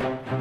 Thank you.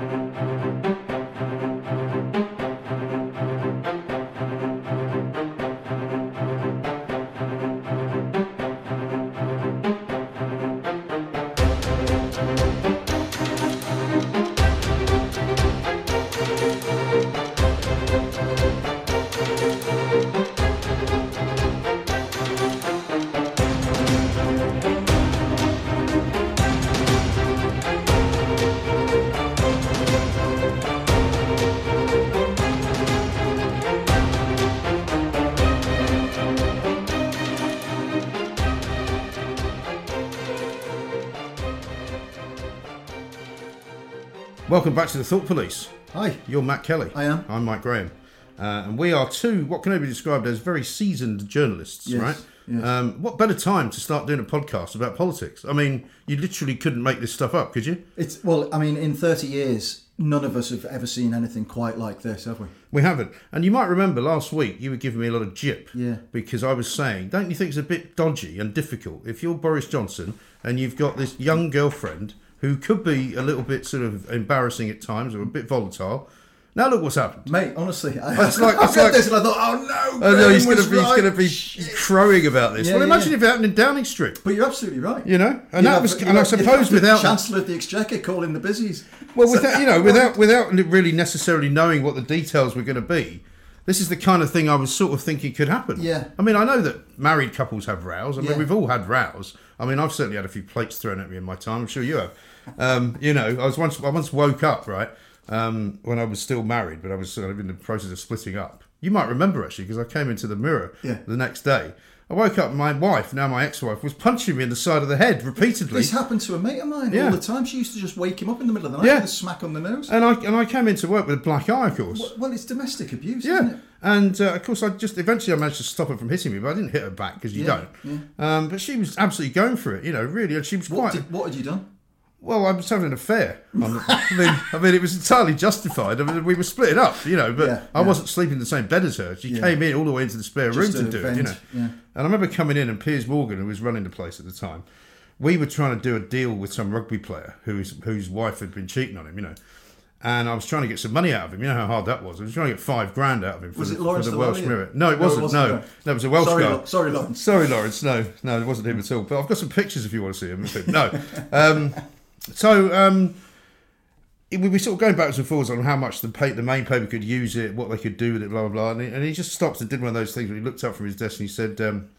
Welcome back to the Thought Police. Hi. You're Matt Kelly. I am. I'm Mike Graham. Uh, and we are two, what can only be described as very seasoned journalists, Yes, right? yes. Um, what better time to start doing a podcast about politics? I mean, you literally couldn't make this stuff up, could you? It's well, I mean, in 30 years, none of us have ever seen anything quite like this, have we? We haven't. And you might remember last week you were giving me a lot of jip. Yeah. Because I was saying, don't you think it's a bit dodgy and difficult if you're Boris Johnson and you've got this young girlfriend who could be a little bit sort of embarrassing at times or a bit volatile? Now look what's happened. Mate, honestly, I, It's like- I it's read like- this and I thought, oh no, Oh no, he's going to be, he's right. going to be Shit. crowing about this. Yeah, well, yeah, imagine yeah. if it happened in Downing Street. But you're absolutely right. You know, and You'd that was, and I suppose without Chancellor of the Exchequer calling the busies. Well, without you know, without without really necessarily knowing what the details were going to be, this is the kind of thing I was sort of thinking could happen. Yeah. I mean, I know that married couples have rows. I mean, we've all had rows. I mean, I've certainly had a few plates thrown at me in my time. I'm sure you have. Um, you know, I was once I once woke up right um, when I was still married, but I was sort of in the process of splitting up. You might remember actually because I came into the mirror Yeah. the next day. I woke up, my wife, now my ex-wife, was punching me in the side of the head repeatedly. This happened to a mate of mine Yeah. all the time. She used to just wake him up in the middle of the night Yeah. with a smack on the nose. and I and I came into work with a black eye, of course. well, it's domestic abuse, isn't Yeah, it? and uh, of course, I just eventually I managed to stop her from hitting me, but I didn't hit her back because you Yeah, don't. Um, but she was absolutely going for it, you know, really, and she was What, quite. did, what had you done? Well, I was having an affair. I mean, I mean, it was entirely justified. I mean, we were splitting up, you know, but Yeah, I yeah. wasn't sleeping in the same bed as her. She Yeah. came in all the way into the spare room Just to to do it, you know. And I remember coming in, and Piers Morgan, who was running the place at the time, we were trying to do a deal with some rugby player whose whose wife had been cheating on him, you know. And I was trying to get some money out of him. You know how hard that was. I was trying to get five grand out of him for Was the, it Lawrence for the Welsh Mirror. No, it No, it wasn't. wasn't, no, no. no, it was a Welsh Sorry, guy. Sorry, Lawrence. Sorry, Lawrence. No, no, it wasn't him at all. But I've got some pictures if you want to see him. No. Um, so um, it- we were sort of going backwards and forwards on how much the pa- the main paper could use it, what they could do with it, blah blah blah. And he, and he just stopped and did one of those things where he looked up from his desk and he said, um,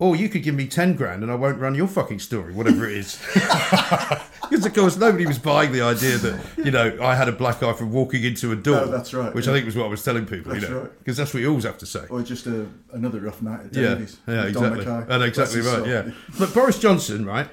"Oh, you could give me ten grand and I won't run your fucking story, whatever it is." Because of course nobody was buying the idea that you know I had a black eye from walking into a door. No, that's right, Which yeah. I think was what I was telling people. That's you know, right. because that's what you always have to say. Or just a, another rough night at Davies. yeah, Don exactly. And exactly right, yeah. But Boris Johnson, right,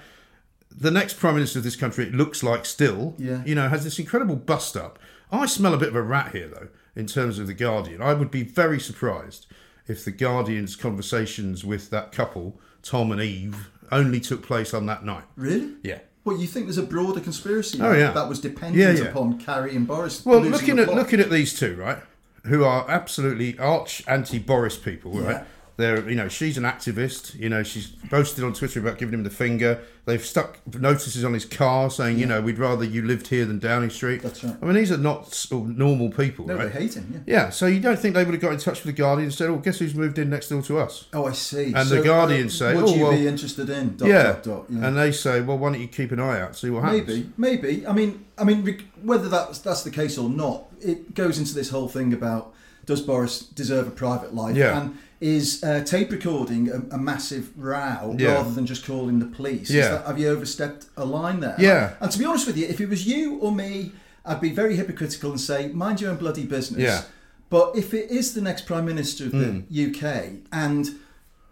the next prime minister of this country, it looks like still, Yeah. you know, has this incredible bust up. I smell a bit of a rat here, though, in terms of the Guardian. I would be very surprised if the Guardian's conversations with that couple, Tom and Eve, only took place on that night. Really? Yeah. Well, you think there's a broader conspiracy Oh, that- yeah. that was dependent Yeah, yeah. upon Carrie and Boris? Well, looking at plot? looking at these two, right, who are absolutely arch anti-Boris people, right? They're, you know, she's an activist. You know, she's boasted on Twitter about giving him the finger. They've stuck notices on his car saying, you know, we'd rather you lived here than Downing Street. That's right. I mean, these are not sort of normal people, No, right? they hate him. Yeah. Yeah, so you don't think they would have got in touch with the Guardian and said, "Oh, guess who's moved in next door to us?" Oh, I see. And the uh, Guardian say, what "Would "Oh, you well- be interested in?" Dot, yeah. dot, dot, yeah. and they say, "Well, why don't you keep an eye out, see what happens?" Maybe, maybe. I mean, I mean, reg- whether that's that's the case or not, it goes into this whole thing about does Boris deserve a private life? Yeah. And is uh, tape recording a, a massive row Yeah. rather than just calling the police? Yeah. that- have you overstepped a line there? Yeah. And to be honest with you, if it was you or me, I'd be very hypocritical and say, mind your own bloody business. Yeah. Hmm. But if it is the next prime minister of the UK and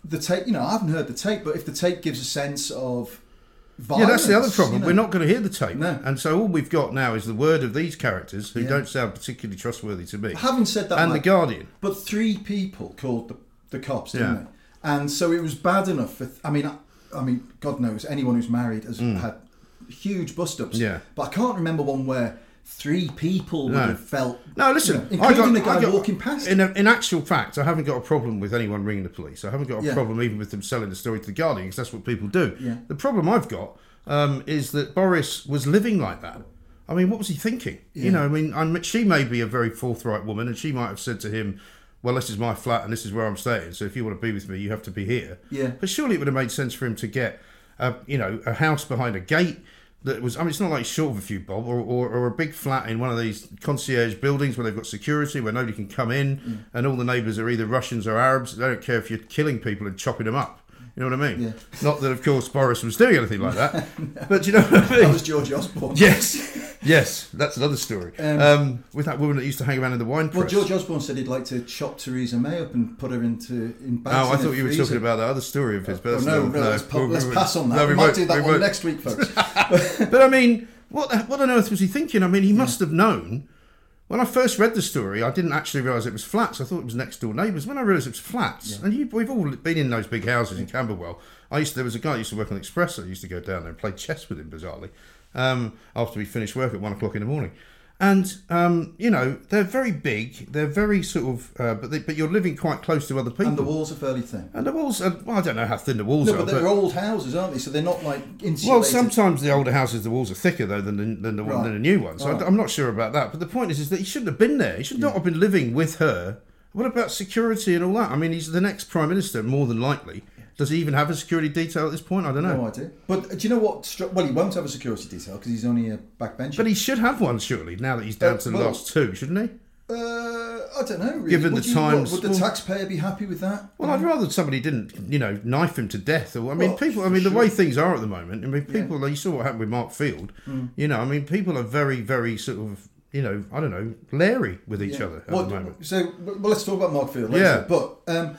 the tape, you know, I haven't heard the tape, but if the tape gives a sense of Violence, Yeah, that's the other problem. you know. We're not going to hear the tape, No. and so all we've got now is the word of these characters who Yeah. don't sound particularly trustworthy to me. Having said that, and Mike, the Guardian. But three people called the, the cops, didn't Yeah. they? And so it was bad enough. For, I mean, I, I mean, God knows anyone who's married has had huge bust-ups. Mm. Yeah. But I can't remember one where three people would have felt. No, listen. you know, including I got, the guy got- walking past. In, a, in actual fact, I haven't got a problem with anyone ringing the police. I haven't got a Yeah. problem even with them selling the story to the Guardian because that's what people do. Yeah. The problem I've got um, is that Boris was living like that. I mean, what was he thinking? You know, I mean, I'm, she may be a very forthright woman, and she might have said to him, "Well, this is my flat, and this is where I'm staying. So if you want to be with me, you have to be here." Yeah. But surely it would have made sense for him to get, a, you know, a house behind a gate that was. I mean, it's not like short of a few bob, or, or, or a big flat in one of these concierge buildings where they've got security, where nobody can come in, Mm. and all the neighbours are either Russians or Arabs. They don't care if you're killing people and chopping them up. You know what I mean? Yeah. Not that, of course, Boris was doing anything like that, but you know what I mean. that was George Osborne. Yes, yes, that's another story. Um, with that woman that used to hang around in the wine Well. George Osborne said he'd like to chop Theresa May up and put her into in bags. Oh, I thought you were freezer. talking about that other story of his. Oh, no, not- no, let's, let's pass on that. no, we, we might do that we one next week, folks. But I mean, what what on earth was he thinking? I mean, he must have known. When I first read the story, I didn't actually realise it was flats. I thought it was next door neighbours. When I realised it was flats, and you, we've all been in those big houses in Camberwell. I used to, there was a guy who used to work on the Express. I used to go down there and play chess with him bizarrely um, after we finished work at one o'clock in the morning. And um, you know they're very big. They're very sort of, uh, but they, but you're living quite close to other people. and the walls are fairly thin. And the walls. Are, well, I don't know how thin the walls No, are, but they're old houses, aren't they? So they're not like insulated. well, sometimes the older houses, the walls are thicker though than the, than the, Right. than the new ones. So Right. I, am not sure about that. But the point is, is that he shouldn't have been there. He should not have been living with her. What about security and all that? I mean, he's the next prime minister, more than likely. Does he even have a security detail at this point? I don't know. No idea. But uh, do you know what? Well, he won't have a security detail because he's only a backbencher. But he should have one, surely. Now that he's down Uh, to the well- last two, shouldn't he? Uh, I don't know. Really. Given Would the you- times- would the well- taxpayer be happy with that? Well, I'd rather somebody didn't, you know, knife him to death. Or I mean, Well, people. I mean, the way things are at the moment. I mean, people. Like you saw what happened with Mark Field. Mm. You know, I mean, people are very, very sort of, you know, I don't know, leery with each other at the moment. So, well, let's talk about Mark Field later. Yeah. But um,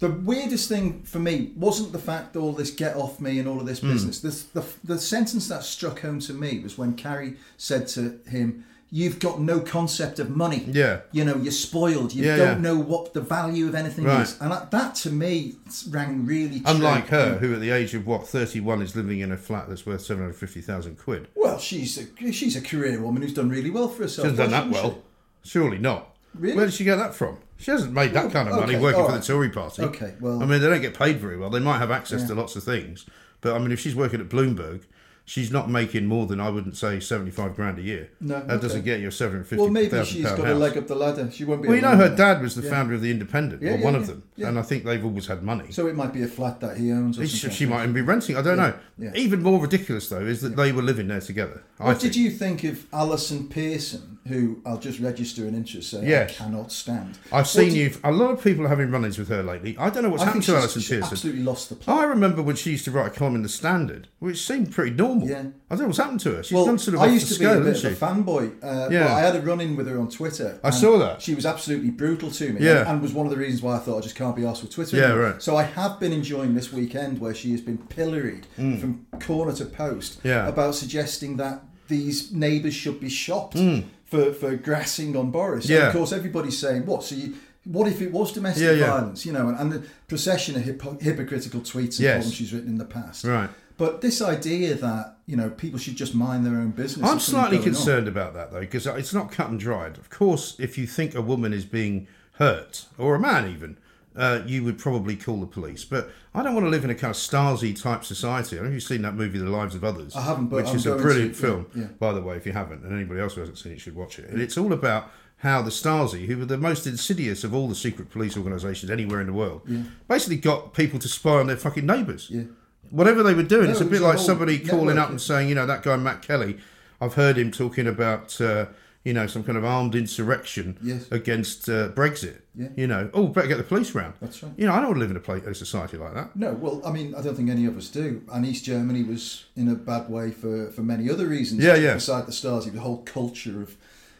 the weirdest thing for me wasn't the fact all this get off me and all of this Hmm. business. This, the, the sentence that struck home to me was when Carrie said to him, You've got no concept of money. Yeah. You know, you're spoiled. You Yeah, don't yeah. know what the value of anything Right. is. And that, that to me rang really true. Unlike her, who at the age of what thirty one is living in a flat that's worth seven hundred fifty thousand quid. Well, she's a, she's a career woman who's done really well for herself. She hasn't done that shouldn't well. Surely not. Really? Where did she get that from? She hasn't made that oh, kind of money okay, working all for the Tory party. Okay, well- I mean, they don't get paid very well. They might have access Yeah. to lots of things, but I mean, if she's working at Bloomberg, she's not making more than I wouldn't say seventy-five grand a year. No, that doesn't get you a seven hundred fifty Well, thousand maybe she's house. got a leg up the ladder. She won't be. well, you know, her dad was the Yeah. founder of the Independent, Yeah, or one of them, and I think they've always had money. So it might be a flat that he owns. Or she, something. she might even be renting. I don't know. Even more ridiculous though is that they were living there together. I What think. did you think of Allison Pearson, who I'll just register an interest saying Yes. I cannot stand? I've What seen you. A lot of people are having run-ins with her lately. I don't know what's I happened to Allison Pearson. absolutely lost the plot. I remember when she used to write a column in the Standard, which seemed pretty normal. Yeah. I don't know what's happened to her. She's well, done sort of I used to be a bit of a fanboy. Uh, Yeah. but I had a run in with her on Twitter. I saw that. She was absolutely brutal to me. Yeah. And, and was one of the reasons why I thought I just can't be asked with Twitter. Yeah, right. So I have been enjoying this weekend where she has been pilloried from corner to post Mm. Yeah. about suggesting that these neighbours should be shopped Mm. For, for grassing on Boris. And Yeah. of course, everybody's saying, what? So you. What if it was domestic Yeah, yeah. violence? You know, and, and the procession of hypo- hypocritical tweets and Yes. columns she's written in the past. Right. But this idea that you know people should just mind their own business. I'm slightly going on. concerned about that though, because it's not cut and dried. Of course, if you think a woman is being hurt, or a man even, uh, you would probably call the police. But I don't want to live in a kind of Stasi type society. I don't know if you've seen that movie, The Lives of Others. I haven't, but which I'm is a brilliant to, film, yeah. by the way. If you haven't, and anybody else who hasn't seen it should watch it. And it's all about how the Stasi, who were the most insidious of all the secret police organisations anywhere in the world, basically got people to spy on their fucking neighbours. Yeah. Whatever they were doing, No, it's a bit like somebody calling network, up and saying, you know, that guy Matt Kelly, I've heard him talking about, uh, you know, some kind of armed insurrection Yes. against uh, Brexit. Yeah. You know, oh, better get the police round. That's right. You know, I don't want to live in a, place, a society like that. No, well, I mean, I don't think any of us do. And East Germany was in a bad way for, for many other reasons. Yeah, yeah. Beside the Stasi, the whole culture of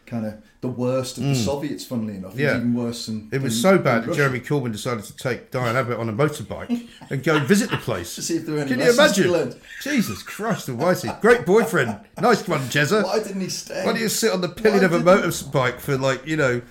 kind of the worst of the Soviets. Funnily enough, It was Mm. Yeah. even worse than It was than- so bad that Jeremy Corbyn decided to take Diane Abbott on a motorbike and go visit the place. To see if there were any Can you lessons to be imagine? Jesus Christ almighty. Great boyfriend. Nice one, Jezza. Why didn't he stay? Why do you sit on the pillion Why of a motorbike for like, you know,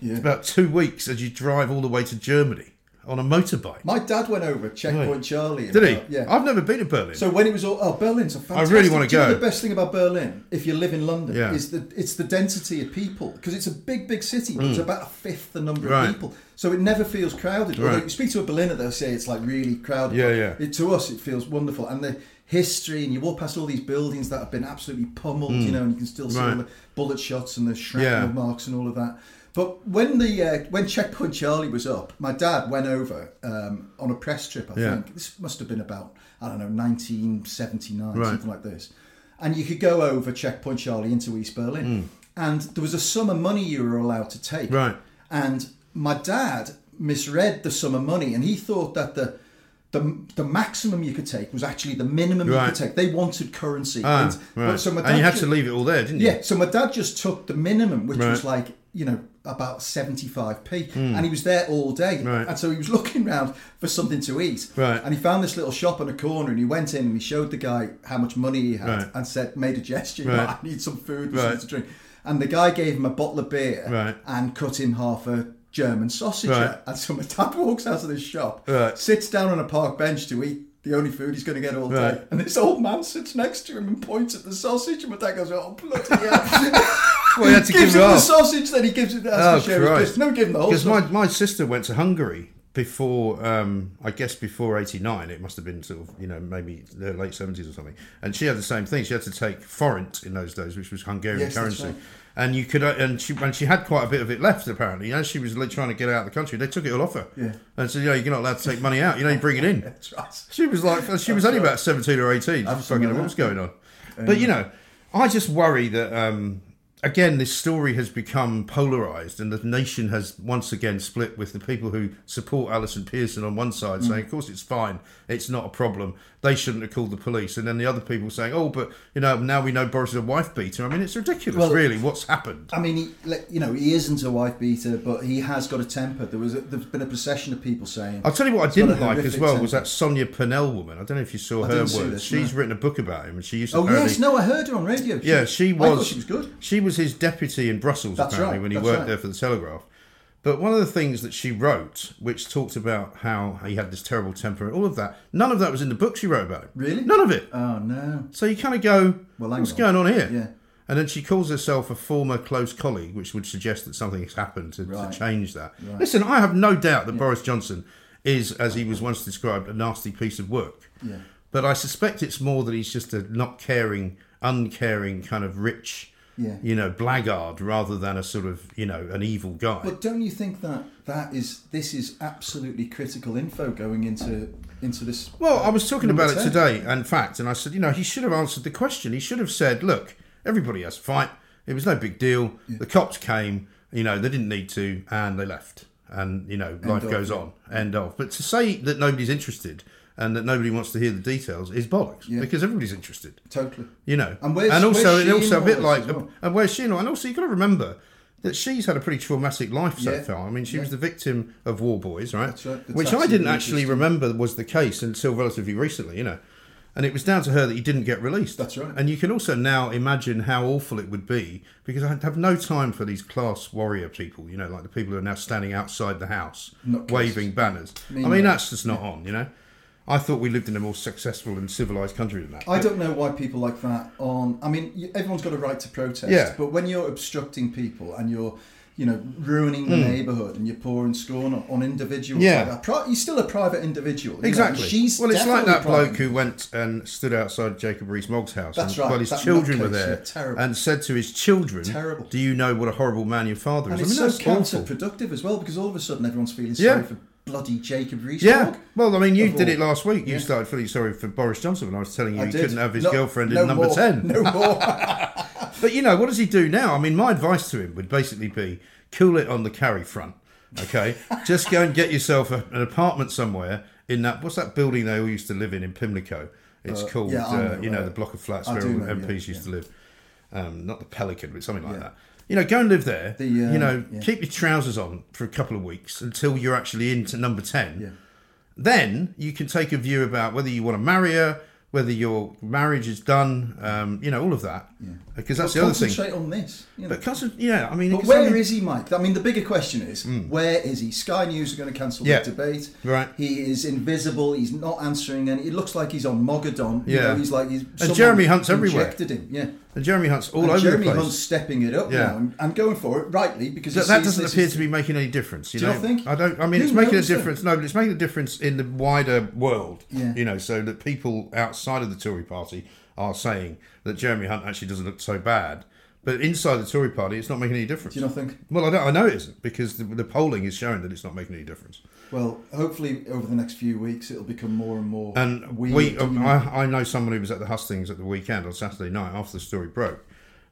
Yeah. about two weeks as you drive all the way to Germany on a motorbike? My dad went over Checkpoint Charlie. Did he? Yeah. I've never been to Berlin. So when it was all, oh, Berlin's a fantastic. really wanna do you know go. the best thing about Berlin, if you live in London, Yeah. is that it's the density of people because it's a big, big city. But It's about a fifth the number Mm. Right. of people, so it never feels crowded. Although you speak to a Berliner, they'll say it's like really crowded. Yeah, yeah. It, to us, it feels wonderful, and the history, and you walk past all these buildings that have been absolutely pummeled, you know, and you can still see all Mm. The bullet shots and the shrapnel Yeah. marks and all of that. But when the uh, when Checkpoint Charlie was up, my dad went over um, on a press trip. I Yeah. think this must have been about I don't know 1979, Right. something like this. And you could go over Checkpoint Charlie into East Berlin, and there was a sum of money you were allowed to take. Right. And my dad misread the sum of money, and he thought that the the, the maximum you could take was actually the minimum you could take. They wanted currency. Ah, and, right. but so my and you dad had ju- to leave it all there, didn't you? yeah, so my dad just took the minimum, which was like, you know, about 75p. Hmm. And he was there all day. Right. And so he was looking around for something to eat. Right. And he found this little shop on a corner and he went in and he showed the guy how much money he had Right. and said, made a gesture, know, I need some food, Right. something to drink. And the guy gave him a bottle of beer and cut him half a German sausage. And so my dad walks out of this shop, sits down on a park bench to eat the only food he's going to get all day. And this old man sits next to him and points at the sausage. And my dad goes, oh, bloody hell. Well, you had to gives give him the sausage, then he gives it. Oh, to share his give him the whole Because my, my sister went to Hungary before, um, I guess before 89. It must have been sort of, you know, maybe the late 70s or something. And she had the same thing. She had to take forint in those days, which was Hungarian Yes, currency. right. And you could, uh, and she, and she had quite a bit of it left apparently. As she was trying to get out of the country, they took it all off her. Yeah. And said, you know, you're not allowed to take money out. You know, you bring it in. That's right. She was like, she was only right. about 17 or 18. She was Absolutely. fucking, what was going on? But, you know, I just worry that, um, again, this story has become polarised and the nation has once again split with the people who support Allison Pearson on one side saying, mm. of course, it's fine, it's not a problem, they shouldn't have called the police. And then the other people saying, oh, but, you know, now we know Boris is a wife beater. I mean, it's ridiculous, Well- really, what's happened. I mean, he, you know, he isn't a wife beater, but he has got a temper. There was, a, there's been a procession of people saying. I'll tell you what I he's got a didn't like as well was that Sonia Purnell woman. I don't know if you saw I her words. this, She's no. written a book about him and she used to Oh yes, no, I heard her on radio. Yeah, she I was. thought she was good. She was his deputy in Brussels That's apparently right, when he that's worked right. there for the Telegraph. But one of the things that she wrote, which talked about how he had this terrible temper and all of that, none of that was in the book she wrote about him. Really? None of it. Oh no. So you kind of go, Well, what's on. going on here? Yeah. And then she calls herself a former close colleague, which would suggest that something has happened to, Right. to change that. Listen, I have no doubt that Boris Johnson is, as he was once described, a nasty piece of work. Yeah. But I suspect it's more that he's just a not caring, uncaring kind of rich, Yeah. you know, blackguard rather than a sort of, you know, an evil guy. But don't you think that that is this is absolutely critical info going into into this? Well, I was talking about it today, in fact, and I said, you know, he should have answered the question. He should have said, look, everybody has a fight. It was no big deal. The cops came, you know, they didn't need to, and they left. And, you know, life of, goes on. End of. But to say that nobody's interested and that nobody wants to hear the details is bollocks Yeah. because everybody's interested. Totally. You know, And where's- also, and also a bit like, well? and where's she And also, you've got to remember that she's had a pretty traumatic life so Yeah. far. I mean, she Yeah. was the victim of Worboys, right? That's right, Which I didn't actually remember was the case until relatively recently, you know. And it was down to her that he didn't get released. That's right. And you can also now imagine how awful it would be because I have no time for these class warrior people, you know, like the people who are now standing outside the house waving banners. I Mean mean, no. that's just not on, you know. I thought we lived in a more successful and civilized country than that. I don't know why people like that on. I mean, everyone's got a right to protest. Yeah. But when you're obstructing people and you're, you know, ruining the hmm. neighbourhood and you're pouring scorn on, on individuals. Yeah. like you're still a private individual. you know, Exactly. she's well, it's like that bloke private. who went and stood outside Jacob Rees-Mogg's house, That's and, right, while his that children were there, yeah, terrible. and said to his children, Terrible. "Do you know what a horrible man your father is?" it's I mean, so that's awful. counterproductive as well because all of a sudden everyone's feeling Yeah. sorry for bloody Jacob Rees. Yeah. Well, I mean, you did all- it last week. You Yeah. started feeling sorry for Boris Johnson when I was telling you I he did. couldn't have his No- girlfriend no in number more. ten. No more. But you know, what does he do now? I mean, my advice to him would basically be cool it on the carry front. Okay, just go and get yourself a, an apartment somewhere in that. What's that building they all used to live in in Pimlico? It's called, yeah, uh, know, you know, uh, the block of flats I where all know, MPs yeah, used to live. um, not the Pelican, but something like that. You know, go and live there. The, uh, you know, yeah. keep your trousers on for a couple of weeks until you're actually into number ten. Yeah. Then you can take a view about whether you want to marry her, whether your marriage is done. Um, you know, all of that. Yeah. Because that's But the other thing. concentrate on this. You know. But yeah, I mean, But where is he, Mike? I mean, the bigger question is, where is he? Sky News are going to cancel Yeah. the debate. Right. He is invisible. He's not answering any. It looks like he's on Mogadon. You Yeah. know, he's like he's. someone Jeremy Hunt's everywhere. Him. Yeah. And Jeremy Hunt's all and over Jeremy the place. Jeremy Hunt's stepping it up Yeah. now and, and going for it rightly because That, that doesn't appear to be making any difference. You Do you know, think? I don't. I mean, Who it's making a difference. No, but it's making a difference in the wider world. Yeah. You know, so that people outside of the Tory party are saying that Jeremy Hunt actually doesn't look so bad, but inside the Tory party, it's not making any difference. Do you not think? Well, I, don't, I know it isn't because the, the polling is showing that it's not making any difference. Well, hopefully over the next few weeks it'll become more and more. And we. I, I know someone who was at the hustings at the weekend on Saturday night after the story broke,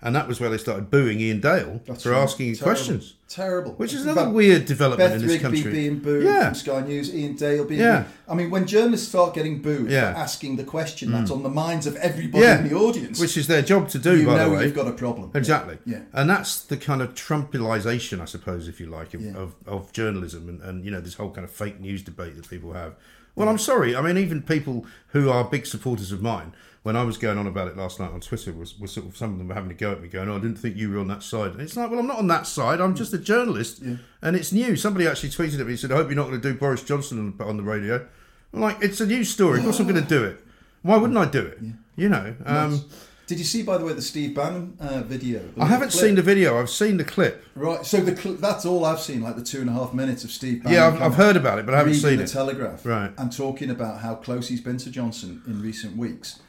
and that was where they started booing Iain Dale That's for right. asking Terrible. questions. Terrible. Which is another weird development Beth in this Rigby country. being booed Yeah. from Sky News, Iain Dale being Yeah. booed. I mean, when journalists start getting booed Yeah. Mm. for asking the question that's on the minds of everybody Yeah. in the audience, Which is their job to do, you by know the way. you've got a problem. Exactly. Yeah. And that's the kind of Trumpilisation, I suppose, if you like, of, of, of journalism and, and, you know, this whole kind of fake news debate that people have. Well, I'm sorry. I mean, even people who are big supporters of mine, when I was going on about it last night on Twitter, was, was sort of some of them were having to go at me, going, "Oh, I didn't think you were on that side." And it's like, well, I'm not on that side. I'm just a journalist, and it's new. Somebody actually tweeted at me, and said, "I hope you're not going to do Boris Johnson on, on the radio." I'm like, it's a news story. Of course, I'm going to do it. Why wouldn't I do it? You know. Um, Did you see, by the way, the Steve Bannon uh, video? The I haven't clip? seen the video. I've seen the clip. Right, so the cl- that's all I've seen, like the two and a half minutes of Steve Bannon. Yeah, I've, I've heard about it, but I haven't seen the it. Telegraph, Right. and talking about how close he's been to Johnson in recent weeks,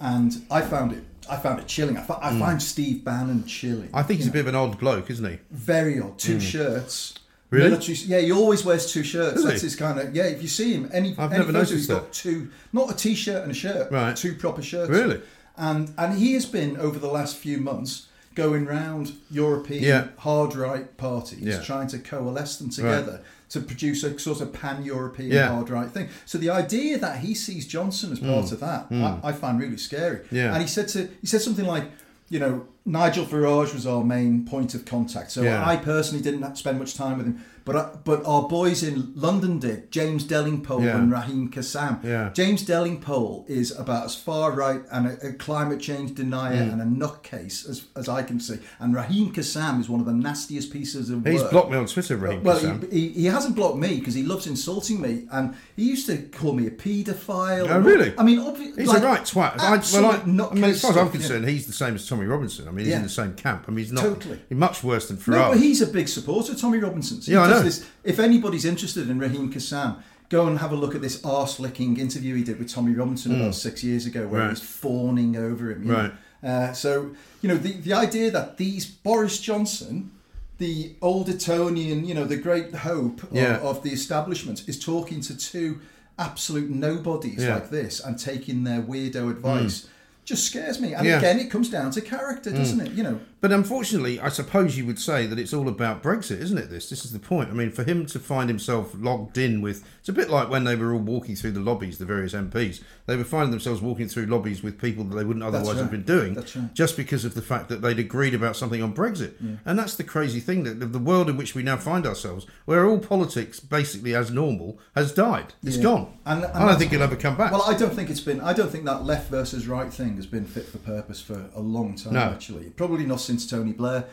and I found it, I found it chilling. I, I find Steve Bannon chilling. Hmm. I think he's you a bit of an odd bloke, isn't he? very odd. Two shirts. Hmm. Really? Military, yeah, he always wears two shirts. Does That's his kind of yeah. If you see him, any I've any never noticed he's got that. two, not a t-shirt and a shirt, Right. Two proper shirts. Really? And and he has been over the last few months going round European Yeah. hard right parties, Yeah. trying to coalesce them together to produce a sort of pan-European Yeah. hard right thing. So the idea that he sees Johnson as part mm. of that, mm. I, I find really scary. And he said to he said something like. You know, Nigel Farage was our main point of contact. So Yeah. I personally didn't spend much time with him, but I, but our boys in London did. James Delingpole Yeah. and Raheem Kassam. Yeah. James Delingpole is about as far right and a, a climate change denier Mm. and a nutcase as, as I can see. And Raheem Kassam is one of the nastiest pieces of He's work. blocked me on Twitter, Raheem Well, Kassam. he, he, he hasn't blocked me because he loves insulting me, and he used to call me a paedophile. Oh, really? I mean, He's like, a right twat. I, well, I, I mean, as far as I'm stuff, yeah. concerned, he's the same as Tommy Robinson. I mean, he's Yeah. in the same camp. I mean, he's not Totally. he's much worse than No, but he's a big supporter of Tommy Robinson's. He Yeah, I does know. This, if anybody's interested in Raheem Kassam, go and have a look at this arse-licking interview he did with Tommy Robinson about six years ago, where Mm. Right. he was fawning over him. Right. Uh, so you know the the idea that these Boris Johnson. The old Etonian, you know, the great hope of, Yeah. of the establishment is talking to two absolute nobodies Yeah. Mm. like this and taking their weirdo advice. Just scares me. And Yeah. again, it comes down to character, doesn't mm. it? You know, But unfortunately, I suppose you would say that it's all about Brexit, isn't it? This, this is the point. I mean, for him to find himself logged in with, it's a bit like when they were all walking through the lobbies, the various MPs. They were finding themselves walking through lobbies with people that they wouldn't otherwise have right. been doing, right. just because of the fact that they'd agreed about something on Brexit. And that's the crazy thing that the- the world in which we now find ourselves, where all politics basically as normal has died. It's Yeah. gone. And- and I don't think it'll ever come back. Well, I don't think it's been. I don't think that left versus right thing has been fit for purpose for a long time. No. Actually, probably not since Tony Blair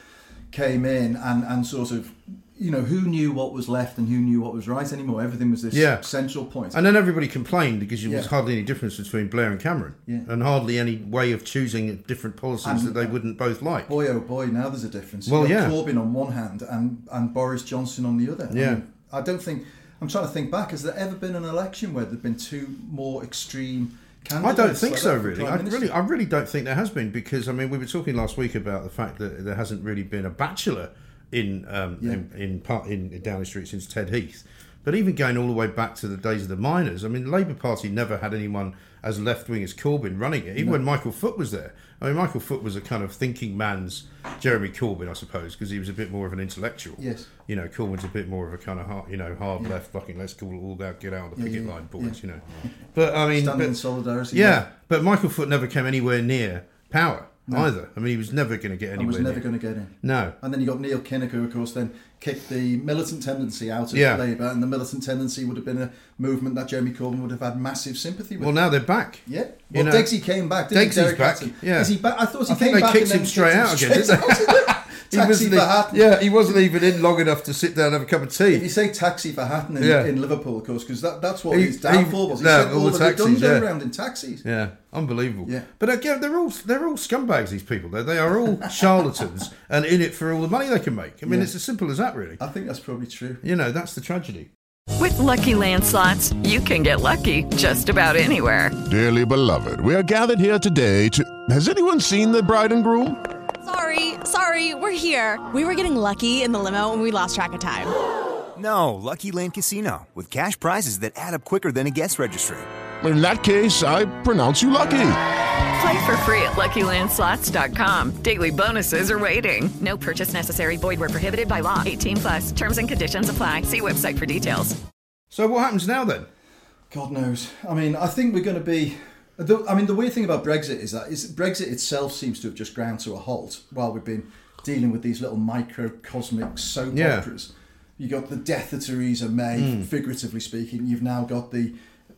came in and and sort of, you know, who knew what was left and who knew what was right anymore. Everything was this Yeah. central point. And then everybody complained because there was hardly any difference between Blair and Cameron, Yeah. and hardly any way of choosing different policies And- that they uh, wouldn't both like. boy, oh boy, now there's a difference. Well, You've yeah. Corbyn on one hand and and Boris Johnson on the other. I Yeah. mean, I don't think. I'm trying to think back. Has there ever been an election where there've been two more extreme? I don't think like so, really. I Minister? really, I really don't think there has been because I mean we were talking last week about the fact that there hasn't really been a bachelor in um, Yeah. in, in, part, in in Downing Street since Ted Heath. But even going all the way back to the days of the miners, I mean, the Labour Party never had anyone as left wing as Corbyn running it. Even when Michael Foot was there, I mean, Michael Foot was a kind of thinking man's Jeremy Corbyn, I suppose, because he was a bit more of an intellectual. Yes. You know, Corbyn's a bit more of a kind of hard, you know, hard left, fucking let's call it all out, get out on the picket yeah, line, boys. yeah. You know, but I mean, Standing but- in solidarity. yeah, but Michael Foot never came anywhere near power. either. I mean, he was never going to get anywhere. was never going to get in. No. And then you got Neil Kinnock, who, of course, then kicked the militant tendency out of Yeah. Labour, and the militant tendency would have been a movement that Jeremy Corbyn would have had massive sympathy with. Well, now they're back. yeah. You Well, know- Degsy came back. Didn't back, Hatton? yeah. Is he back? I thought he I came they kicked him straight out again, straight out. He Taxi for Hatton. Yeah, he wasn't even in long enough to sit down and have a cup of If tea. you say taxi for Hatton in, Yeah. in Liverpool, of course, because that, that's what He- his downfall he- was. He no, sent all all the the taxis, redundant yeah. around in taxis. Yeah, unbelievable. Yeah. But again, they're all they're all scumbags. These people. They they are all charlatans and in it for all the money they can make. I mean, Yeah. it's as simple as that, really. I think that's probably true. You know, that's the tragedy. With Lucky Land slots, you can get lucky just about anywhere. Dearly beloved, we are gathered here today to. Has anyone seen the bride and groom? Sorry, sorry, we're here. We were getting lucky in the limo and we lost track of time. No, Lucky Land Casino, with cash prizes that add up quicker than a guest registry. In that case, I pronounce you lucky. Play for free at LuckyLandSlots.com. Daily bonuses are waiting. No purchase necessary. Void where prohibited by law. 18 plus. Terms and conditions apply. See website for details. So what happens now then? God knows. I mean, I think we're going to be. The, I mean, the weird thing about Brexit is that is Brexit itself seems to have just ground to a halt while we've been dealing with these little microcosmic soap Yeah. Operas. You got the death of Theresa May, hmm. figuratively speaking. You've now got the,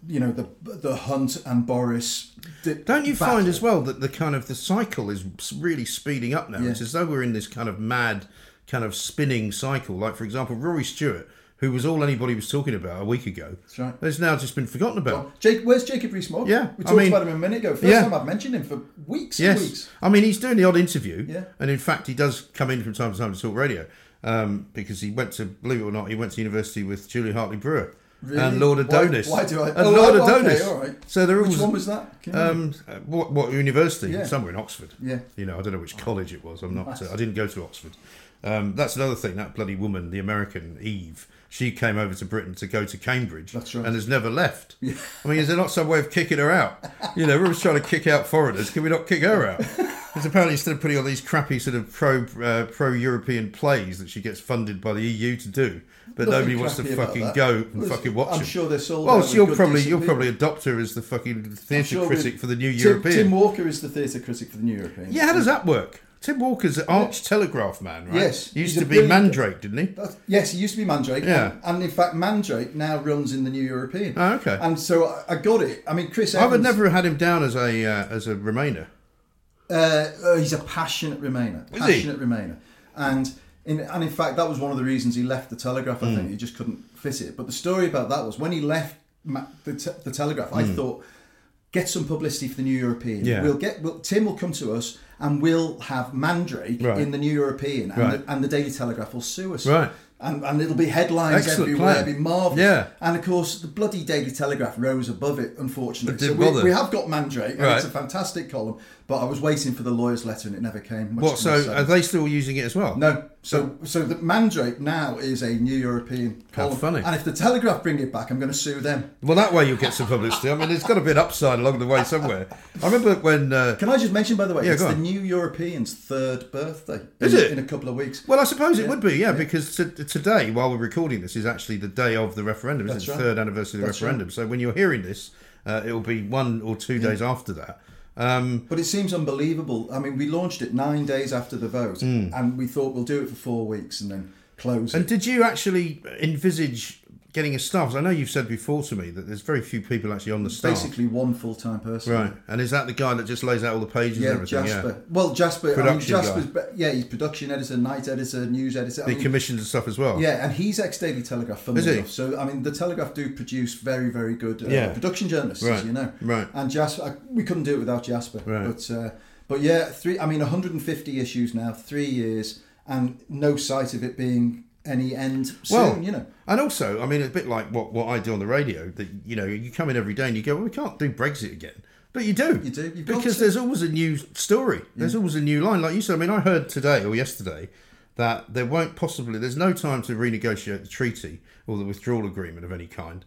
you know, the the Hunt and Boris. di- Don't you battle. find as well that the kind of the cycle is really speeding up now? Yeah. It's as though we're in this kind of mad, kind of spinning cycle. Like for example, Rory Stewart, who was all anybody was talking about a week ago, That's right. has now just been forgotten about. Jake, where's Jacob Rees-Mogg? Yeah, we I talked mean- about him a minute ago. First Yeah. time I've mentioned him for weeks and Yes, weeks. I mean he's doing the odd interview, Yeah. and in fact he does come in from time to time to talk radio um, because he went to, believe it or not, he went to university with Julia Hartley Brewer Really? and Lord Adonis. why do I- And oh, Lord oh, okay, Adonis. all right. So they're all Which one was that? Um, what, what university? Yeah. Somewhere in Oxford. Yeah. You know, I don't know which college it was. I'm not. Uh, I didn't go to Oxford. Um, that's another thing. That bloody woman, the American Eve, she came over to Britain to go to Cambridge, right. and has never left. I mean, is there not some way of kicking her out? You know, we're always trying to kick out foreigners. Can we not kick her out? Because apparently, instead of putting on these crappy sort of pro uh, pro European plays that she gets funded by the EU to do, but Nothing nobody wants to fucking that. go and Well, fucking watch I'm them. sure they're sold Well, out with you'll probably you'll probably adopt her as the fucking theatre sure critic for the New Tim, European. Tim Walker is the theatre critic for the New European. Yeah, how does that work? Tim Walker's an arch telegraph man, right? Yes, He used to be Mandrake, didn't he? That's- yes, he used to be Mandrake. Yeah. And, and in fact, Mandrake now runs in the New European. Oh, okay. And so I, I got it. I mean, Chris I would never have had him down as a uh, as a Remainer. Uh, uh, he's a passionate Remainer. Is he? Passionate Remainer. And in, and in fact, that was one of the reasons he left the Telegraph. I Hmm. think he just couldn't fit it. But the story about that was when he left Ma- the, te- the Telegraph. I thought, get some publicity for the New European. Yeah. We'll get. We'll, Tim will come to us, and we'll have Mandrake Right. in the New European, and, Right. the, and the Daily Telegraph will sue us. Right. And, and it'll be headlines Excellent everywhere. plan. It'll be marvelous. Yeah. And of course, the bloody Daily Telegraph rose above it, unfortunately. It So didn't we, bother. we have got Mandrake, and Right. it's a fantastic column. But I was waiting for the lawyer's letter, and it never came. What? So are they still using it as well? No. So so the Mandrake now is a New European How column. funny. And if the Telegraph bring it back, I'm going to sue them. Well, that way you'll get some publicity. I mean, there's got to be an upside along the way somewhere. I remember when. Uh, Can I just mention, by the way, Yeah, it's go the on. New European's third birthday. Is in, it? in a couple of weeks? well, I suppose it would be, yeah, because t- today, while we're recording this, is actually the day of the referendum. It's That's the right. third anniversary of the That's referendum. So when you're hearing this, uh, it'll be one or two days after that. Um, But it seems unbelievable. I mean, we launched it nine days after the vote, and we thought we'll do it for four weeks and then close and it. did you actually envisage getting a staff? I know you've said before to me that there's very few people actually on the staff. Basically, one full time person. Right. And is that the guy that just lays out all the pages Yeah, and everything? Jasper. Yeah. Well, Jasper. I mean, Production guy. Yeah, he's production editor, night editor, news editor. I The mean, commissions and stuff as well. Yeah, and he's ex Daily Telegraph, funnily Is he? enough. So, I mean, the Telegraph do produce very, very good uh, Yeah. production journalists, Right, as you know. right. And Jasper, I, we couldn't do it without Jasper. Right. But, uh, but yeah, three. I mean, 150 issues now, three years, and no sight of it being any end soon. Well, you know. And also, I mean, it's a bit like what, what I do on the radio. That you know, you come in every day and you go, "Well, we can't do Brexit again," but you do. You do, you've because there's always a new story. Mm. There's always a new line, like you said. I mean, I heard today or yesterday that there won't possibly. There's no time to renegotiate the treaty or the withdrawal agreement of any kind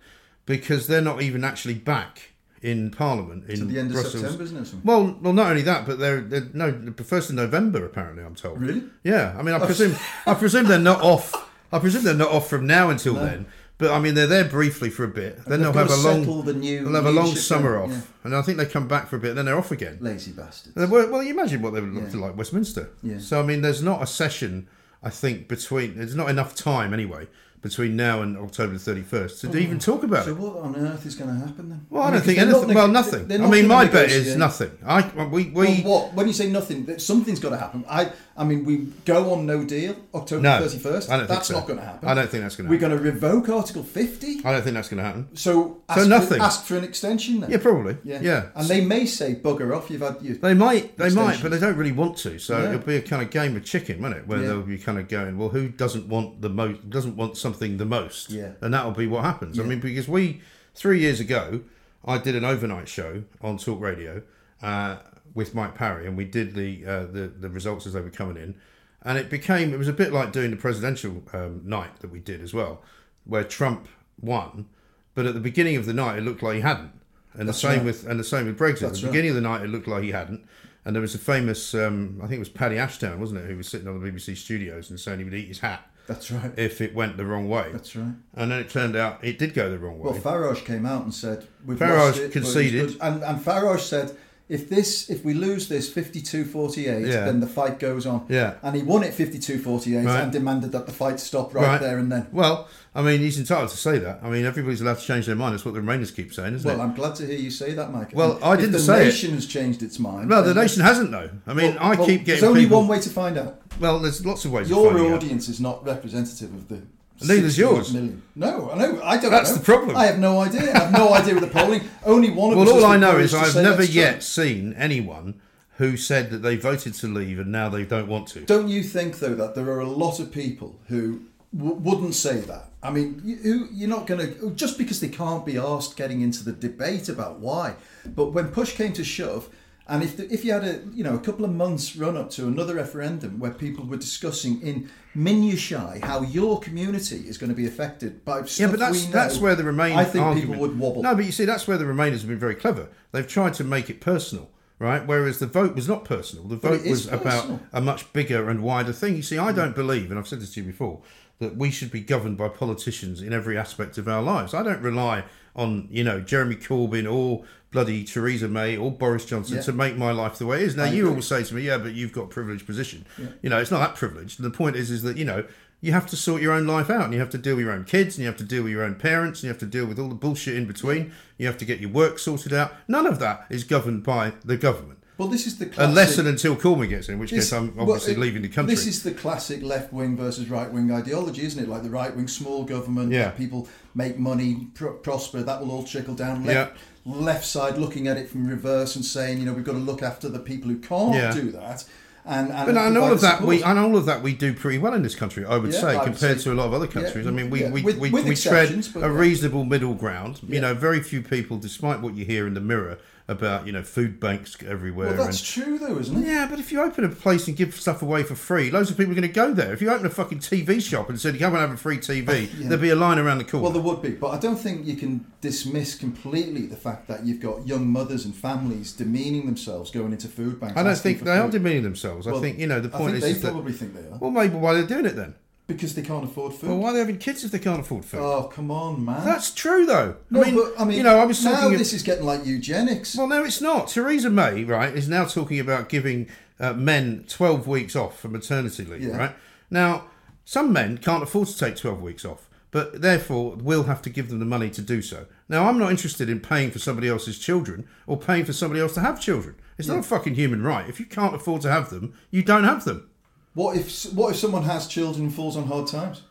because they're not even actually back in Parliament in the end of Brussels. September, isn't it? Well, well, not only that, but they're, they're no the first of November apparently. I'm told. Really? Yeah. I mean, I oh, presume I presume they're not off. I presume they're not off from now until then. But I mean, they're there briefly for a bit. Then they'll have a long, the new they'll have a long summer off, yeah. and I think they come back for a bit, and then they're off again. Lazy bastards. Well, well, you imagine what they would look Yeah. like Westminster. Yeah. So I mean, there's not a session. I think between there's not enough time anyway between now and October the 31st to even talk about So it. So what on earth is going to happen then? Well, I mean, don't think anything. neg- well, nothing. I mean, my bet is nothing. I we we Well, what? When you say nothing, that something's got to happen. I, I mean, we go on no deal October no thirty first. I don't That's think so. not going to happen. I don't think that's going to happen. We're going to revoke Article fifty. I don't think that's going to happen. So, ask For, nothing. ask for an extension then. Yeah, probably. Yeah. Yeah. And they may say bugger off. You've had you. They might, they might, but they don't really want to. So Yeah. it'll be a kind of game of chicken, won't it? Where Yeah. they'll be kind of going, well, who doesn't want the most? Doesn't want something the most? Yeah. and that'll be what happens. I mean, because we three years ago, I did an overnight show on Talk Radio uh, with Mike Parry, and we did the, uh, the the results as they were coming in, and it became it was a bit like doing the presidential um, night that we did as well, where Trump won, but at the beginning of the night it looked like he hadn't, and That's the same right. with and the same with Brexit. At That's the right. beginning of the night it looked like he hadn't. And there was a famous, um, I think it was Paddy Ashdown, wasn't it, who was sitting on the BBC studios and saying he would eat his hat That's right. if it went the wrong way. That's right. And then it turned out it did go the wrong way. Well, Farage came out and said we've Farage lost it, but it conceded. and and Farage said if this if we lose this 52-48 Yeah. then the fight goes on. Yeah. And he won it 52-48 Right. and demanded that the fight stop right, there and then. Well, I mean, he's entitled to say that. I mean, everybody's allowed to change their mind. That's what the Remainers keep saying, isn't Well, it? I'm glad to hear you say that, Mike. Well, I If didn't the say it. nation has changed its mind. well, the nation hasn't, though. I mean, Well, I well, keep getting There's only people. one way to find out. Well, there's lots of ways. Your finding out. audience is not representative of the. Neither's 60 yours. Million. No, I know. I don't That's know. the problem. I have no idea. I have no idea with the polling. Only one of Well, all I know is I've never that's true. yet seen anyone who said that they voted to leave and now they don't want to. Don't you think though that there are a lot of people who w- wouldn't say that? I mean, you, you're not going to oh, just because they can't be asked getting into the debate about why. But when push came to shove, and if the, if you had a you know a couple of months run up to another referendum where people were discussing in minutiae how your community is going to be affected by Yeah, but that's know, that's where the Remain I think argument. people would wobble. No, but you see, that's where the Remainers have been very clever. They've tried to make it personal, right? Whereas the vote was not personal. The vote was about a much bigger and wider thing. You see, I mm. don't believe, and I've said this to you before, that we should be governed by politicians in every aspect of our lives. I don't rely on you know Jeremy Corbyn or bloody Theresa May or Boris Johnson Yeah. to make my life the way it is. Now I you agree. always say to me, yeah, but you've got a privileged position. You know, it's not that privileged. The point is, is that you know you have to sort your own life out, and you have to deal with your own kids, and you have to deal with your own parents, and you have to deal with all the bullshit in between. You have to get your work sorted out. None of that is governed by the government, well, this is the uh, classic, unless and until Corbyn gets in, which This- case I'm well, obviously it- leaving the country. This is the classic left wing versus right wing ideology, isn't it? Like the right wing, small government, Yeah. people make money, pr- prosper, that will all trickle down. Left, left side looking at it from reverse and saying, you know, we've got to look after the people who can't Yeah. do that. And, and But and all of that, support. we and all of that we do pretty well in this country, I would Yeah, say, I would compared say- to a lot of other yeah, countries. I mean, we yeah, we, with- we, with we tread a reasonable middle ground. You know, very few people, despite what you hear in the mirror about you know food banks everywhere. Well, that's and, true, though, isn't it? yeah, but if you open a place and give stuff away for free, loads of people are going to go there. If you open a fucking TV shop and said, you "Come and have a free TV," oh, Yeah. there'd be a line around the corner. Well, there would be, but I don't think you can dismiss completely the fact that you've got young mothers and families demeaning themselves going into food banks. I don't think they are demeaning themselves. I think you know the point is, they is that probably think they are well, maybe why they're doing it then. Because they can't afford food. Well, why are they having kids if they can't afford food? Oh, come on, man. That's true, though. No, I mean, but, I mean, you know, I was now this is getting like eugenics. Well, no, it's not. Theresa May, right, is now talking about giving uh, men 12 weeks off for maternity leave, Yeah. right? Now, some men can't afford to take 12 weeks off, but therefore we'll have to give them the money to do so. Now, I'm not interested in paying for somebody else's children or paying for somebody else to have children. It's not a fucking human right. If you can't afford to have them, you don't have them. What if what if someone has children and falls on hard times?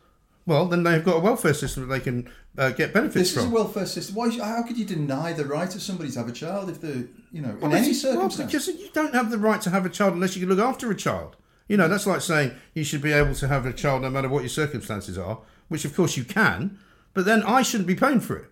Well, then they've got a welfare system that they can uh, get benefits This is a welfare system. Why? How could you deny the right of somebody to have a child if the you know in any it's- well, circumstance? because you don't have the right to have a child unless you can look after a child. You know, that's like saying you should be able to have a child no matter what your circumstances are, which of course you can, but then I shouldn't be paying for it.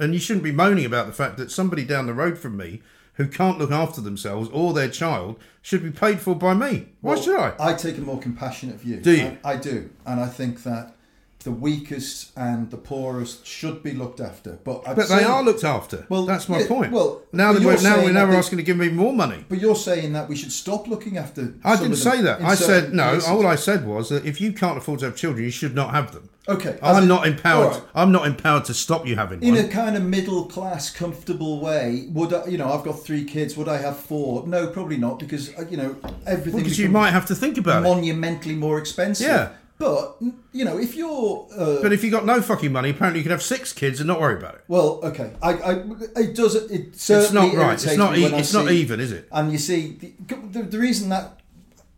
And you shouldn't be moaning about the fact that somebody down the road from me who can't look after themselves or their child should be paid for by me. Why Well, should I? I take a more compassionate view. Do you? I, I do, and I think that the weakest and the poorest should be looked after. But I'd But say, they are looked after. Well, that's my yeah, point. well, now that we're, now, we're, now they- asking to give me more money. But you're saying that we should stop looking after. I didn't say that. I said no. places. All I said was that if you can't afford to have children, you should not have them. Okay, I'm in- not empowered. right. I'm not empowered to stop you having in one. a kind of middle class, comfortable way, would I, you know? I've got three kids. Would I have four? No, probably not, because uh, you know everything. because you might have to think about it. monumentally more expensive. Yeah. But you know, if you're uh, But if you got no fucking money, apparently you can have six kids and not worry about it. well, okay, I, I it does it It's certainly not right. It's not. me E- when I it's not see- even, is it? And you see, the, the, the reason that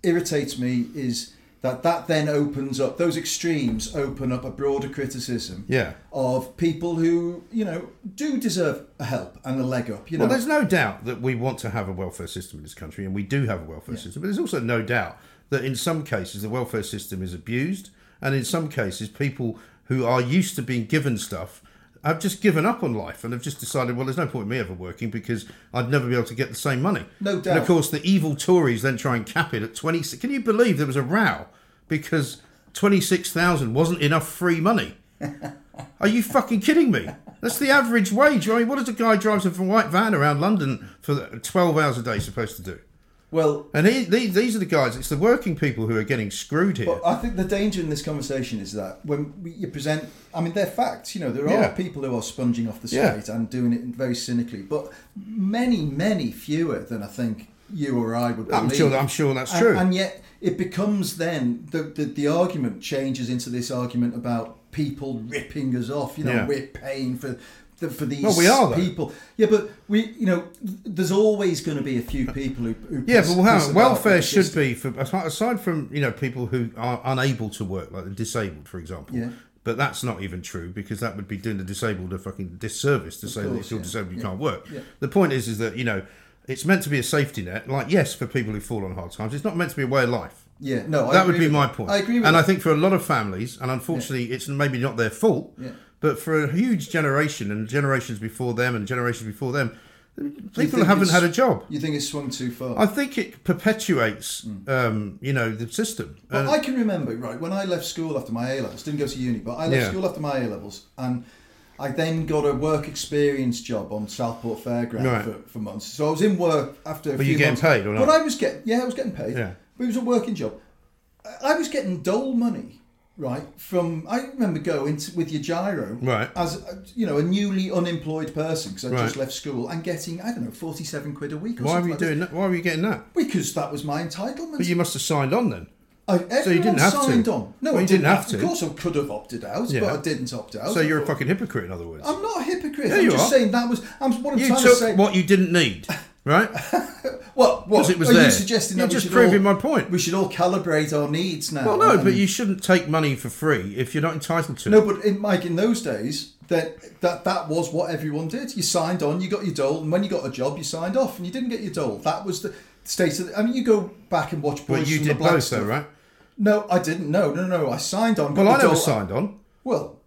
irritates me is that that then opens up those extremes open up a broader criticism Yeah. of people who you know do deserve a help and a leg up. You know, Well, there's no doubt that we want to have a welfare system in this country, and we do have a welfare system. But there's also no doubt that in some cases the welfare system is abused, and in some cases people who are used to being given stuff have just given up on life and have just decided, well, there's no point in me ever working because I'd never be able to get the same money. No doubt. And of course, the evil Tories then try and cap it at 20. Can you believe there was a row because 26,000 wasn't enough free money? Are you fucking kidding me? That's the average wage. I mean, what does a guy drives a white van around London for 12 hours a day supposed to do? Well, And he, these, these are the guys, it's the working people who are getting screwed here. But I think the danger in this conversation is that when we, you present, I mean, they're facts. You know, there Yeah. are people who are sponging off the Yeah. state and doing it very cynically, but many, many fewer than I think you or I would believe. I'm sure- I'm sure that's And- true. And yet, it becomes then the, the the argument changes into this argument about people ripping us off. You know, Yeah. we're paying for. The- For these Well, we are, though. people, yeah, but we, you know, there's always going to be a few people who, who yeah, piss- but about welfare should be for aside from you know people who are unable to work, like the disabled, for example. Yeah. But that's not even true because that would be doing the disabled a fucking disservice to say that course, if you're yeah. disabled you Yeah. can't work. Yeah. The point is, is that you know it's meant to be a safety net. Like yes, for people who fall on hard times, it's not meant to be a way of life. Yeah, no, I that would be my that. point. I agree with and that. I think for a lot of families, and unfortunately, it's maybe not their fault, Yeah. But for a huge generation and generations before them and generations before them, people haven't had a job. You think it's swung too far? I think it perpetuates, um, you know, the system. Well, And- I can remember, right, when I left school after my A levels, didn't go to uni, but I left Yeah. school after my A levels, and I then got a work experience job on Southport Fairground Right. for, for months. So I was in work after a Were few you getting months. paid or not? But I was getting, yeah, I was getting paid. Yeah. But it was a working job. I- I was getting dole money, right, from, I remember going to, with your giro. Right. As, uh, you know, a newly unemployed person, because I Right. just left school, and getting, I don't know, 47 quid a week or why were you like doing that? Why were you getting that? Because that was my entitlement. But you must have signed on then. I, So you didn't have to. signed on. No, Well, I you didn't have to. Of course, I could have opted out, Yeah. but I didn't opt out. So you're a fucking hypocrite, in other words. I'm not a hypocrite. Yeah, I'm you just are. saying that was. I'm what I'm you trying took to say. what you didn't need, right? What? What? It was are there. you suggesting You're that we just should proving all, my point. We should all calibrate our needs now. well, no, but you shouldn't take money for free if you're not entitled to. It. No, it. but in, Mike, in those days, that that that was what everyone did. You signed on, you got your dole, and when you got a job, you signed off, and you didn't get your dole. That was the state of. The, I mean, you go back and watch. Boys But you did the both, though, right? No, I didn't. No, no, no. I signed on. Well, I never dole. signed on. Well,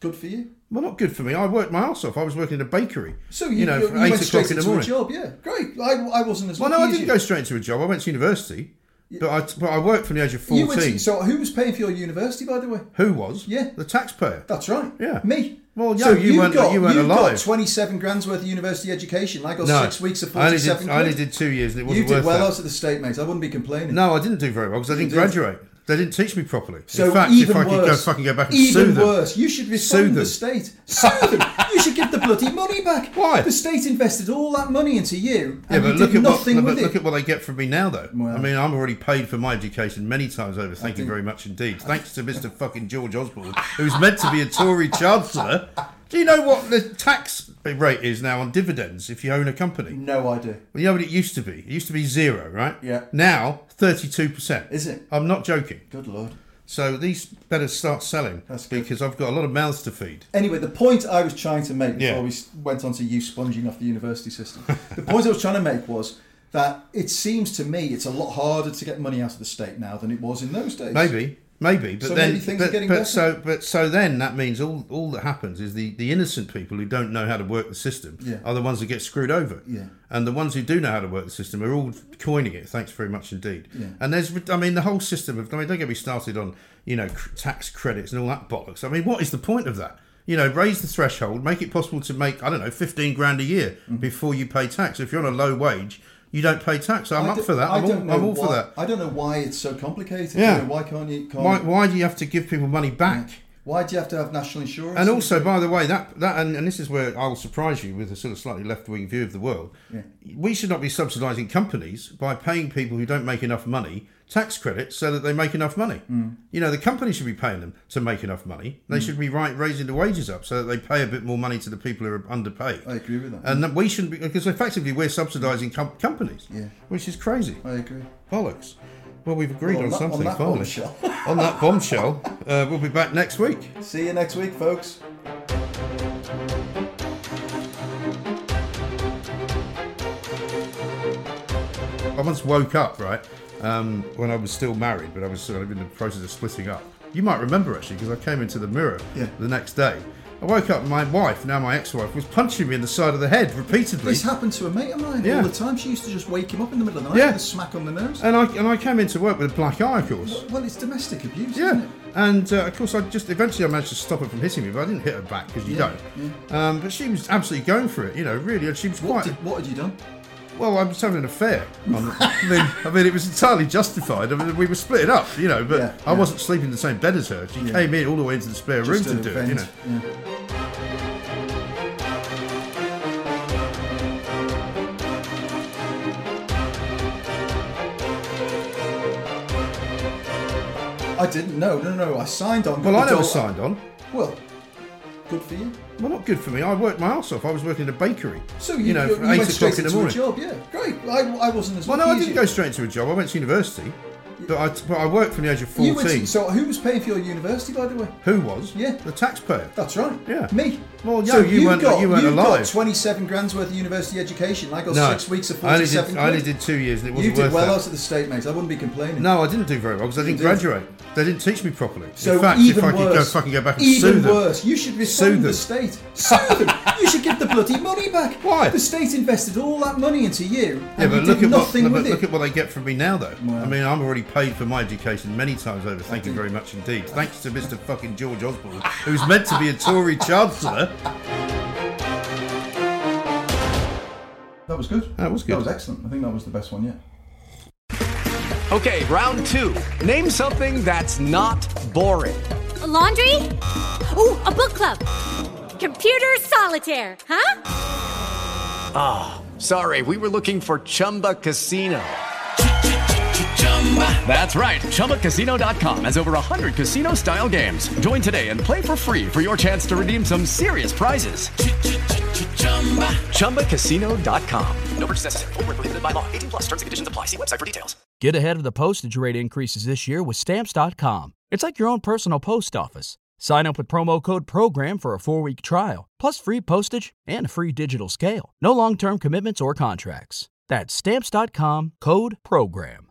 good for you. Well, not good for me. I worked my ass off. I was working in a bakery. So you, know, you, you eight went o'clock straight in the into morning. a job, yeah, great. I, I wasn't as Well, no, I didn't you. go straight into a job. I went to university, but I but I worked from the age of fourteen. to, so who was paying for your university, by the way? Who was? Yeah. the taxpayer. That's right. Yeah. me. Well, so no, you weren't- got, you weren't got alive. twenty-seven grand's worth of university education. I got no, six weeks of I only did. I only did two years, and it You wasn't did worth well that. out of the state, mate. I wouldn't be complaining. No, I didn't do very well because I didn't did. graduate. They didn't teach me properly. So in fact, even if I could go worse, fucking go back and even sue them, worse, you should Sue refund the state. Sue them. You should give the bloody money back. Why? The state invested all that money into you, Yeah, and but you look did at what nothing but with look it. at what they get from me now, though. Well- I mean, I'm already paid for my education many times over. Thank you think- very much indeed. Thanks to Mr. fucking George Osborne, who's meant to be a Tory chancellor. Do you know what the tax rate is now on dividends if you own a company? no idea. Well, you know what it used to be? It used to be zero, right? Yeah. Now, 32%. Is it? I'm not joking. Good lord. So these better start selling That's good. because I've got a lot of mouths to feed. Anyway, the point I was trying to make before Yeah. we went on to you sponging off the university system, the point I was trying to make was that it seems to me it's a lot harder to get money out of the state now than it was in those days. Maybe. Maybe, but So then, maybe things are but, getting but better? so, but so then that means all all that happens is the the innocent people who don't know how to work the system Yeah. are the ones that get screwed over. Yeah. and the ones who do know how to work the system are all coining it. Thanks very much indeed. Yeah. And there's, I mean, the whole system of. I mean, don't get me started on you know tax credits and all that bollocks. I mean, what is the point of that? You know, raise the threshold, make it possible to make I don't know fifteen grand a year Mm. before you pay tax. If you're on a low wage, you don't pay tax. I'm up for that. I'm all, I'm all why, for that. I don't know why it's so complicated. Yeah. You know, why can't you? Can't, Why, why do you have to give people money back? why do you have to have national insurance? And also, by the way, that that and, and this is where I'll surprise you with a sort of slightly left wing view of the world. Yeah. We should not be subsidising companies by paying people who don't make enough money tax credits so that they make enough money. Mm. You know, the company should be paying them to make enough money. They should be right raising the wages up so that they pay a bit more money to the people who are underpaid. I agree with that. And that we shouldn't be because effectively we're subsidising com- companies. Yeah. Which is crazy. I agree. Bollocks. Well, we've agreed Well, on, on on something that finally. bombshell. on that bombshell, uh, we'll be back next week. See you next week, folks. I once woke up, right, um, when I was still married, but I was sort of in the process of splitting up. You might remember actually, because I came into the mirror Yeah. the next day. I woke up my wife, now my ex wife, was punching me in the side of the head repeatedly. This happened to a mate of mine Yeah. all the time. She used to just wake him up in the middle of the night Yeah. with a smack on the nose. And I, and I came into work with a black eye, of course. well, it's domestic abuse, isn't Yeah. it? And uh, of course, I just eventually I managed to stop her from hitting me, but I didn't hit her back because you Yeah, don't. Um, but she was absolutely going for it, you know, really. And she was What, quite. did, what had you done? Well, I was having an affair. I, mean, I mean, it was entirely justified. I mean, we were split up, you know, but Yeah, I yeah. wasn't sleeping in the same bed as her. She Yeah. came in all the way into the spare room to do it, you know. I didn't. Know. No, no, no. I signed on. Well, I never dole- signed on. Well, good for you. Well, not good for me. I worked my ass off. I was working in a bakery. So you, know, you, you eight went straight o'clock in the into a morning. job, yeah, great. I, I wasn't as Well, no, I didn't you. go straight into a job. I went to university, but I, but I worked from the age of You fourteen. went to, so who was paying for your university, by the way? Who was? Yeah. the taxpayer. That's right. Yeah. Me. Well, so no, you weren't- got, you weren't got alive. 27 grand's worth of university education. I got six weeks of I only 47 did. I only quid. did two years, and it You wasn't did worth well that. out of the state, mate. I wouldn't be complaining. No, I didn't do very well because I didn't did. graduate. They didn't teach me properly. So In fact, even if I could go worse, fucking go back and even sue them, worse, you should Sue refund the state. Sue them. You should give the bloody money back. Why? The state invested all that money into you, Yeah, and but you look did at what nothing but with it. look at what they get from me now, though. I mean, I'm already paid for my education many times over. Thank you very much indeed. Thanks to Mr. fucking George Osborne, who's meant to be a Tory chancellor. That was good. That was good. That was excellent. I think that was the best one yet. Okay, round two. Name something that's not boring. A laundry? Ooh, a book club. Computer solitaire, huh? Ah, sorry, we were looking for Chumba Casino. That's right. ChumbaCasino.com has over 100 casino style games. Join today and play for free for your chance to redeem some serious prizes. ChumbaCasino.com. No purchase necessary. Prohibited by law. 18 plus terms and conditions apply. See website for details. Get ahead of the postage rate increases this year with Stamps.com. It's like your own personal post office. Sign up with promo code PROGRAM for a four week trial, plus free postage and a free digital scale. No long term commitments or contracts. That's Stamps.com code PROGRAM.